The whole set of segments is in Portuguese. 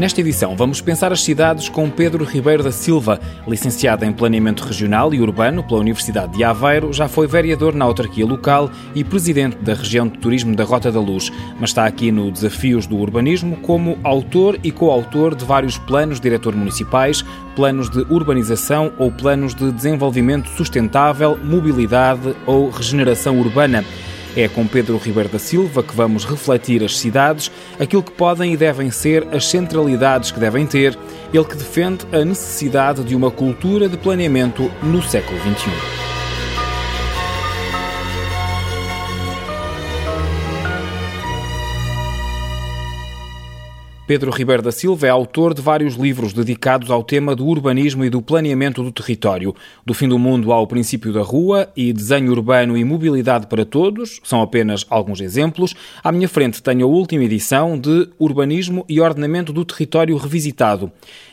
Nesta edição, vamos pensar as cidades com Pedro Ribeiro da Silva, licenciado em Planeamento Regional e Urbano pela Universidade de Aveiro, já foi vereador na autarquia local e presidente da região de turismo da Rota da Luz, mas está aqui no Desafios do Urbanismo como autor e coautor de vários planos diretor municipais, planos de urbanização ou planos de desenvolvimento sustentável, mobilidade ou regeneração urbana. É com Pedro Ribeiro da Silva que vamos refletir as cidades, aquilo que podem e devem ser as centralidades que devem ter, ele que defende a necessidade de uma cultura de planeamento no século XXI. Pedro Ribeiro da Silva é autor de vários livros dedicados ao tema do urbanismo e do planeamento do território. Do fim do mundo ao princípio da rua e desenho urbano e mobilidade para todos são apenas alguns exemplos. À minha frente tenho a última edição de Urbanismo e Ordenamento do Território Revisitado.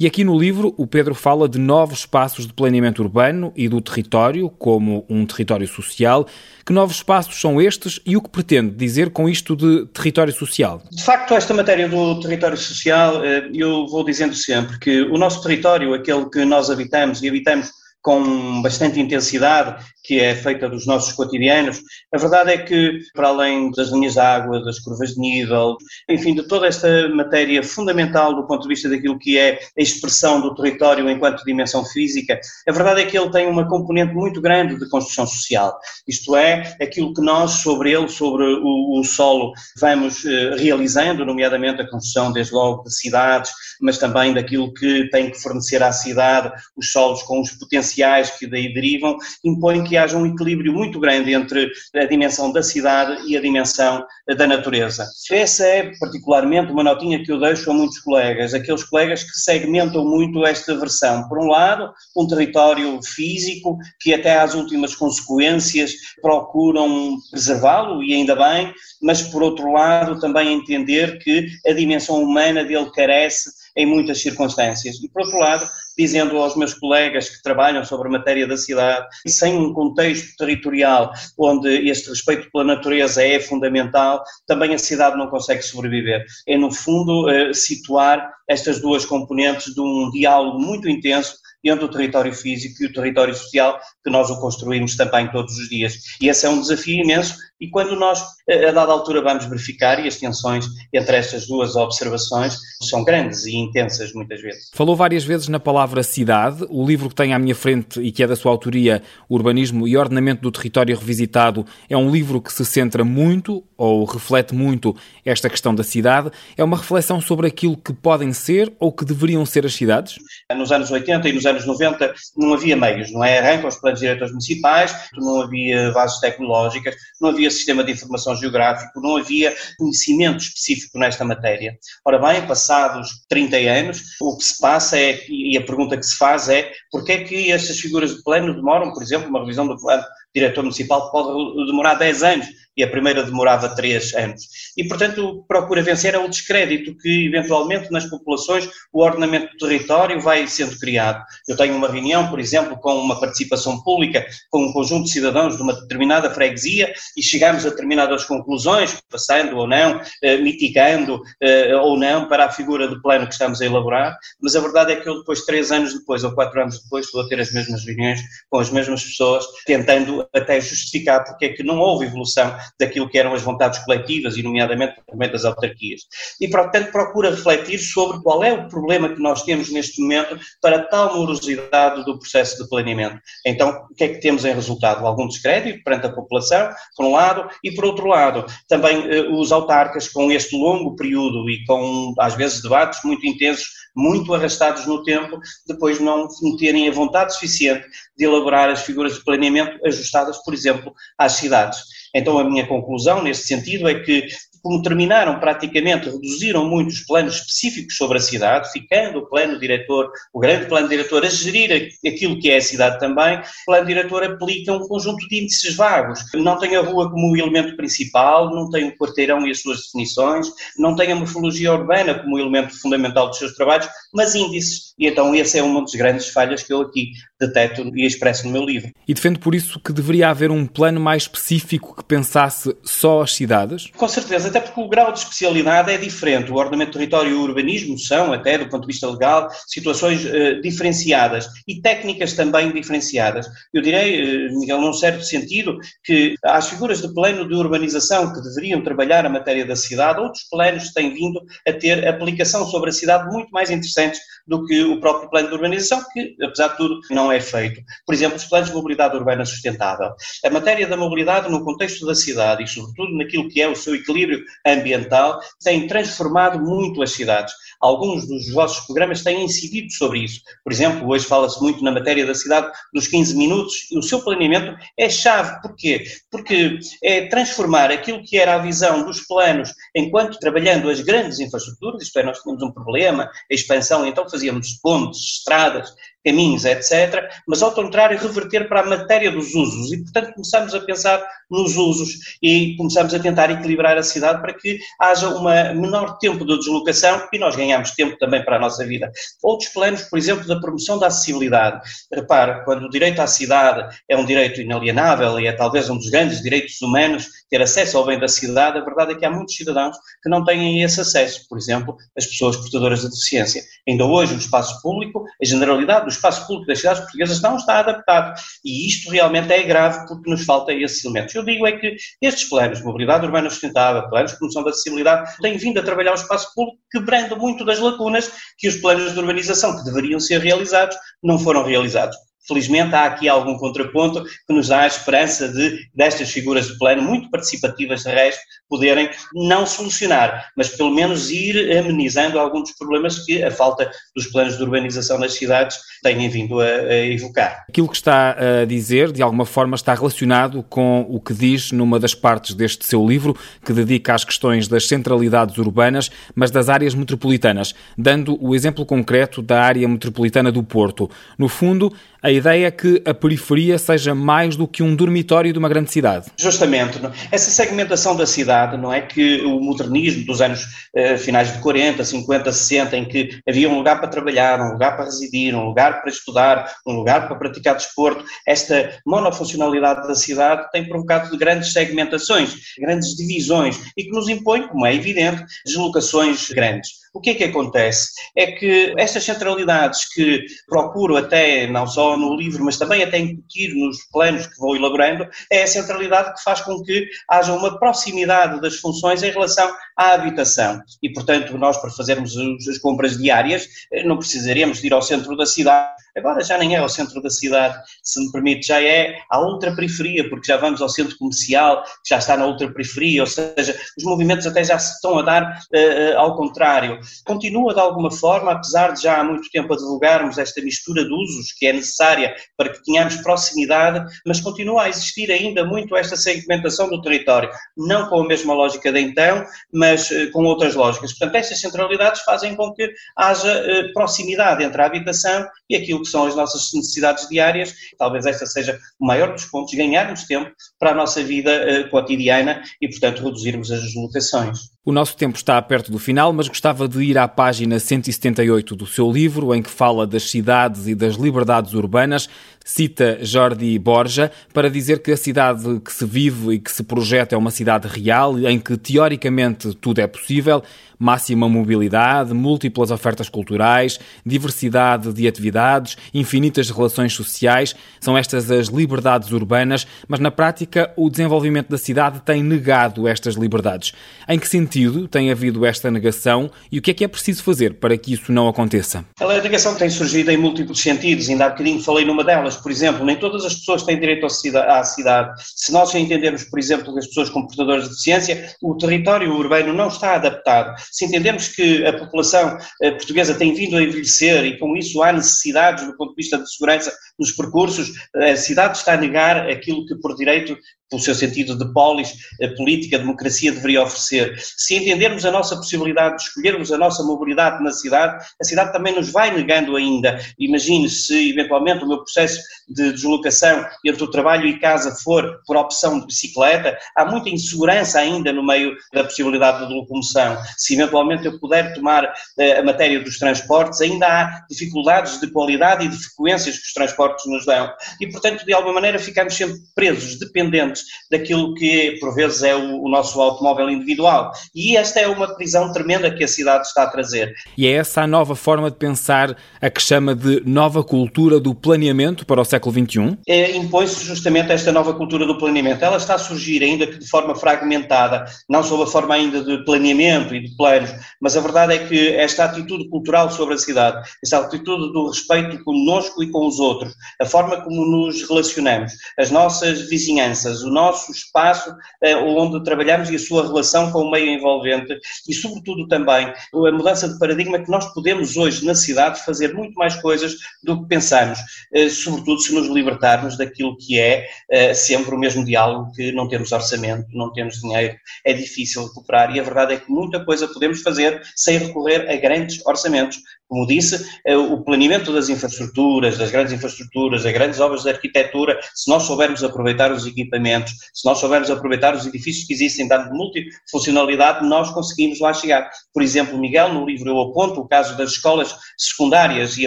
E aqui no livro o Pedro fala de novos espaços de planeamento urbano e do território como um território social. Que novos espaços são estes e o que pretende dizer com isto de território social? De facto, esta matéria do território social, eh, eu vou dizendo sempre que o nosso território, aquele que nós habitamos e habitamos com bastante intensidade, que é feita dos nossos cotidianos. A verdade é que, para além das linhas de água, das curvas de nível, enfim, de toda esta matéria fundamental do ponto de vista daquilo que é a expressão do território enquanto dimensão física, a verdade é que ele tem uma componente muito grande de construção social. Isto é, aquilo que nós sobre ele, sobre o, o solo, vamos eh, realizando, nomeadamente a construção, desde logo, de cidades, mas também daquilo que tem que fornecer à cidade os solos com os potenciais que daí derivam, impõem que haja um equilíbrio muito grande entre a dimensão da cidade e a dimensão da natureza. Essa é particularmente uma notinha que eu deixo a muitos colegas, aqueles colegas que segmentam muito esta versão. Por um lado, um território físico que até às últimas consequências procuram preservá-lo, e ainda bem, mas por outro lado também entender que a dimensão humana dele carece em muitas circunstâncias. E por outro lado, dizendo aos meus colegas que trabalham sobre a matéria da cidade, sem um contexto territorial onde este respeito pela natureza é fundamental, também a cidade não consegue sobreviver. É, no fundo, eh, situar estas duas componentes de um diálogo muito intenso entre o território físico e o território social, que nós o construímos também todos os dias. E esse é um desafio imenso, e quando nós, a dada altura, vamos verificar, e as tensões entre estas duas observações são grandes e intensas muitas vezes. Falou várias vezes na palavra cidade, o livro que tem à minha frente e que é da sua autoria, Urbanismo e Ordenamento do Território Revisitado, é um livro que se centra muito, ou reflete muito, esta questão da cidade. É uma reflexão sobre aquilo que podem ser ou que deveriam ser as cidades? Nos anos 80 e nos anos 90 não havia meios, não é? Arranca os planos diretores municipais, não havia bases tecnológicas, não havia sistema de informação geográfico, não havia conhecimento específico nesta matéria. Ora bem, passados 30 anos, o que se passa é, e a pergunta que se faz é, porquê é que estas figuras de plano demoram, por exemplo, uma revisão do plano diretor municipal pode demorar 10 anos e a primeira demorava três anos. E, portanto, procura vencer é o descrédito que, eventualmente, nas populações, o ordenamento do território vai sendo criado. Eu tenho uma reunião, por exemplo, com uma participação pública, com um conjunto de cidadãos de uma determinada freguesia e chegamos a determinadas conclusões, passando ou não, eh, mitigando eh, ou não para a figura de plano que estamos a elaborar, mas a verdade é que eu depois, três anos depois ou quatro anos depois, estou a ter as mesmas reuniões com as mesmas pessoas, tentando até justificar porque é que não houve evolução daquilo que eram as vontades coletivas, e nomeadamente das autarquias. E, portanto, procura refletir sobre qual é o problema que nós temos neste momento para tal morosidade do processo de planeamento. Então, o que é que temos em resultado? Algum descrédito perante a população, por um lado, e por outro lado, também eh, os autarcas com este longo período e com, às vezes, debates muito intensos, muito arrastados no tempo, depois não terem a vontade suficiente de elaborar as figuras de planeamento ajustadas, por exemplo, às cidades. Então, a minha conclusão nesse sentido é que como terminaram praticamente, reduziram muito os planos específicos sobre a cidade, ficando o plano diretor, o grande plano diretor, a gerir aquilo que é a cidade também, o plano diretor aplica um conjunto de índices vagos. Não tem a rua como elemento principal, não tem o quarteirão e as suas definições, não tem a morfologia urbana como elemento fundamental dos seus trabalhos, mas índices. E então esse é uma das grandes falhas que eu aqui deteto e expresso no meu livro. E defende por isso que deveria haver um plano mais específico que pensasse só as cidades? Com certeza, até porque o grau de especialidade é diferente. O ordenamento do território e o urbanismo são, até do ponto de vista legal, situações uh, diferenciadas e técnicas também diferenciadas. Eu direi, uh, Miguel, num certo sentido, que as figuras de plano de urbanização que deveriam trabalhar a matéria da cidade, outros planos têm vindo a ter aplicação sobre a cidade muito mais interessantes do que o próprio plano de urbanização, que, apesar de tudo, não é feito. Por exemplo, os planos de mobilidade urbana sustentável. A matéria da mobilidade no contexto da cidade e, sobretudo, naquilo que é o seu equilíbrio ambiental, tem transformado muito as cidades. Alguns dos vossos programas têm incidido sobre isso. Por exemplo, hoje fala-se muito na matéria da cidade dos 15 minutos e o seu planeamento é chave. Porquê? Porque é transformar aquilo que era a visão dos planos enquanto trabalhando as grandes infraestruturas, isto é, nós tínhamos um problema, a expansão, então fazíamos pontes, estradas, caminhos, etc., mas ao contrário, reverter para a matéria dos usos e, portanto, começamos a pensar nos usos e começamos a tentar equilibrar a cidade para que haja um menor tempo de deslocação e nós ganhamos tempo também para a nossa vida. Outros planos, por exemplo, da promoção da acessibilidade. Repare, quando o direito à cidade é um direito inalienável e é talvez um dos grandes direitos humanos, ter acesso ao bem da cidade, a verdade é que há muitos cidadãos que não têm esse acesso, por exemplo, as pessoas portadoras de deficiência. Ainda hoje, o espaço público, a generalidade do espaço público das cidades portuguesas não está adaptado. E isto realmente é grave porque nos falta esses elementos. Eu digo é que estes planos de mobilidade urbana sustentável, planos de promoção da acessibilidade, têm vindo a trabalhar o espaço público quebrando muito das lacunas que os planos de urbanização que deveriam ser realizados não foram realizados. Felizmente há aqui algum contraponto que nos dá a esperança de, destas figuras de plano, muito participativas de resto, poderem não solucionar, mas pelo menos ir amenizando alguns dos problemas que a falta dos planos de urbanização nas cidades têm vindo a, a evocar. Aquilo que está a dizer, de alguma forma, está relacionado com o que diz numa das partes deste seu livro, que dedica às questões das centralidades urbanas, mas das áreas metropolitanas, dando o exemplo concreto da área metropolitana do Porto. No fundo, a ideia é que a periferia seja mais do que um dormitório de uma grande cidade. Justamente. Essa segmentação da cidade, não é que o modernismo dos anos eh, finais de 40, 50, 60, em que havia um lugar para trabalhar, um lugar para residir, um lugar para estudar, um lugar para praticar desporto, esta monofuncionalidade da cidade tem provocado grandes segmentações, grandes divisões e que nos impõe, como é evidente, deslocações grandes. O que é que acontece? É que estas centralidades que procuro até, não só no livro, mas também até incutir nos planos que vou elaborando, é a centralidade que faz com que haja uma proximidade das funções em relação à habitação. E, portanto, nós para fazermos as compras diárias eh, não precisaríamos de ir ao centro da cidade. Agora já nem é ao centro da cidade, se me permite, já é à outra periferia, porque já vamos ao centro comercial, que já está na outra periferia, ou seja, os movimentos até já se estão a dar uh, ao contrário continua de alguma forma, apesar de já há muito tempo advogarmos esta mistura de usos que é necessária para que tenhamos proximidade, mas continua a existir ainda muito esta segmentação do território, não com a mesma lógica de então, mas uh, com outras lógicas. Portanto, estas centralidades fazem com que haja uh, proximidade entre a habitação e aquilo que são as nossas necessidades diárias. Talvez esta seja o maior dos pontos, ganharmos tempo para a nossa vida uh, cotidiana e, portanto, reduzirmos as deslocações. O nosso tempo está perto do final, mas gostava de ir à página 178 do seu livro, em que fala das cidades e das liberdades urbanas. Cita Jordi Borja para dizer que a cidade que se vive e que se projeta é uma cidade real, em que teoricamente tudo é possível máxima mobilidade, múltiplas ofertas culturais, diversidade de atividades, infinitas relações sociais. São estas as liberdades urbanas, mas na prática o desenvolvimento da cidade tem negado estas liberdades. Em que sentido tem havido esta negação e o que é que é preciso fazer para que isso não aconteça? A negação tem surgido em múltiplos sentidos, ainda há bocadinho falei numa delas. Por exemplo, nem todas as pessoas têm direito à cidade. Se nós entendermos, por exemplo, que as pessoas com portadores de deficiência, o território urbano não está adaptado se entendemos que a população eh, portuguesa tem vindo a envelhecer e com isso há necessidades do ponto de vista de segurança nos percursos, a cidade está a negar aquilo que por direito pelo seu sentido de polis, política, democracia deveria oferecer. Se entendermos a nossa possibilidade de escolhermos a nossa mobilidade na cidade, a cidade também nos vai negando ainda. Imagine se eventualmente o meu processo de deslocação entre o trabalho e casa for por opção de bicicleta, há muita insegurança ainda no meio da possibilidade de locomoção. Se eventualmente eu puder tomar eh, a matéria dos transportes, ainda há dificuldades de qualidade e de frequências que os transportes nos dão. E, portanto, de alguma maneira ficamos sempre presos, dependentes daquilo que, por vezes, é o, o nosso automóvel individual. E esta é uma prisão tremenda que a cidade está a trazer. E é essa a nova forma de pensar a que chama de nova cultura do planeamento para o século XXI? É, Impõe-se justamente esta nova cultura do planeamento. Ela está a surgir ainda que de forma fragmentada, não sob a forma ainda de planeamento e de planos, mas a verdade é que esta atitude cultural sobre a cidade, esta atitude do respeito conosco e com os outros, a forma como nos relacionamos, as nossas vizinhanças, o nosso espaço eh, onde trabalhamos e a sua relação com o meio envolvente e, sobretudo, também a mudança de paradigma que nós podemos hoje na cidade fazer muito mais coisas do que pensamos, eh, sobretudo se nos libertarmos daquilo que é eh, sempre o mesmo diálogo que não temos orçamento, não temos dinheiro, é difícil recuperar e a verdade é que muita coisa podemos fazer sem recorrer a grandes orçamentos. Como disse, eh, o planeamento das infraestruturas, das grandes infraestruturas, das grandes obras de arquitetura, se nós soubermos aproveitar os equipamentos, se nós soubermos aproveitar os edifícios que existem, dando multifuncionalidade, nós conseguimos lá chegar. Por exemplo, Miguel, no livro eu aponto o caso das escolas secundárias e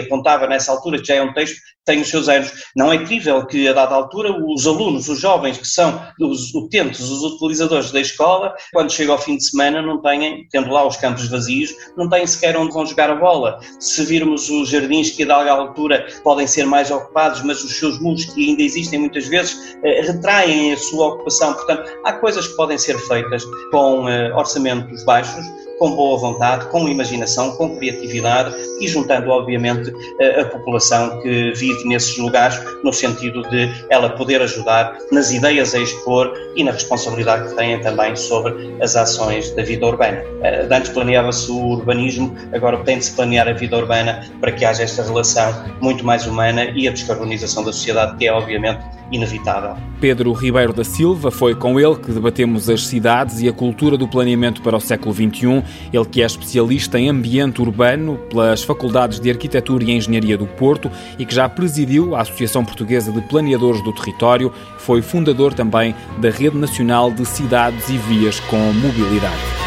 apontava nessa altura, que já é um texto tem os seus anos. Não é crível que, a dada altura, os alunos, os jovens que são os utentes, os utilizadores da escola, quando chega ao fim de semana, não têm, tendo lá os campos vazios, não têm sequer onde vão jogar a bola. Se virmos os jardins que, a dada altura, podem ser mais ocupados, mas os seus muros, que ainda existem muitas vezes, eh, retraem a sua ocupação. Portanto, há coisas que podem ser feitas com eh, orçamentos baixos, com boa vontade, com imaginação, com criatividade e juntando, obviamente, a, a população que vive nesses lugares, no sentido de ela poder ajudar nas ideias a expor e na responsabilidade que têm também sobre as ações da vida urbana. Eh, antes planeava-se o urbanismo, agora tem de se planear a vida urbana para que haja esta relação muito mais humana e a descarbonização da sociedade, que é, obviamente, inevitável. Pedro Ribeiro da Silva, foi com ele que debatemos as cidades e a cultura do planeamento para o século XXI. Ele que é especialista em ambiente urbano pelas Faculdades de Arquitetura e Engenharia do Porto e que já presidiu a Associação Portuguesa de Planeadores do Território, foi fundador também da Rede Nacional de Cidades e Vias com Mobilidade.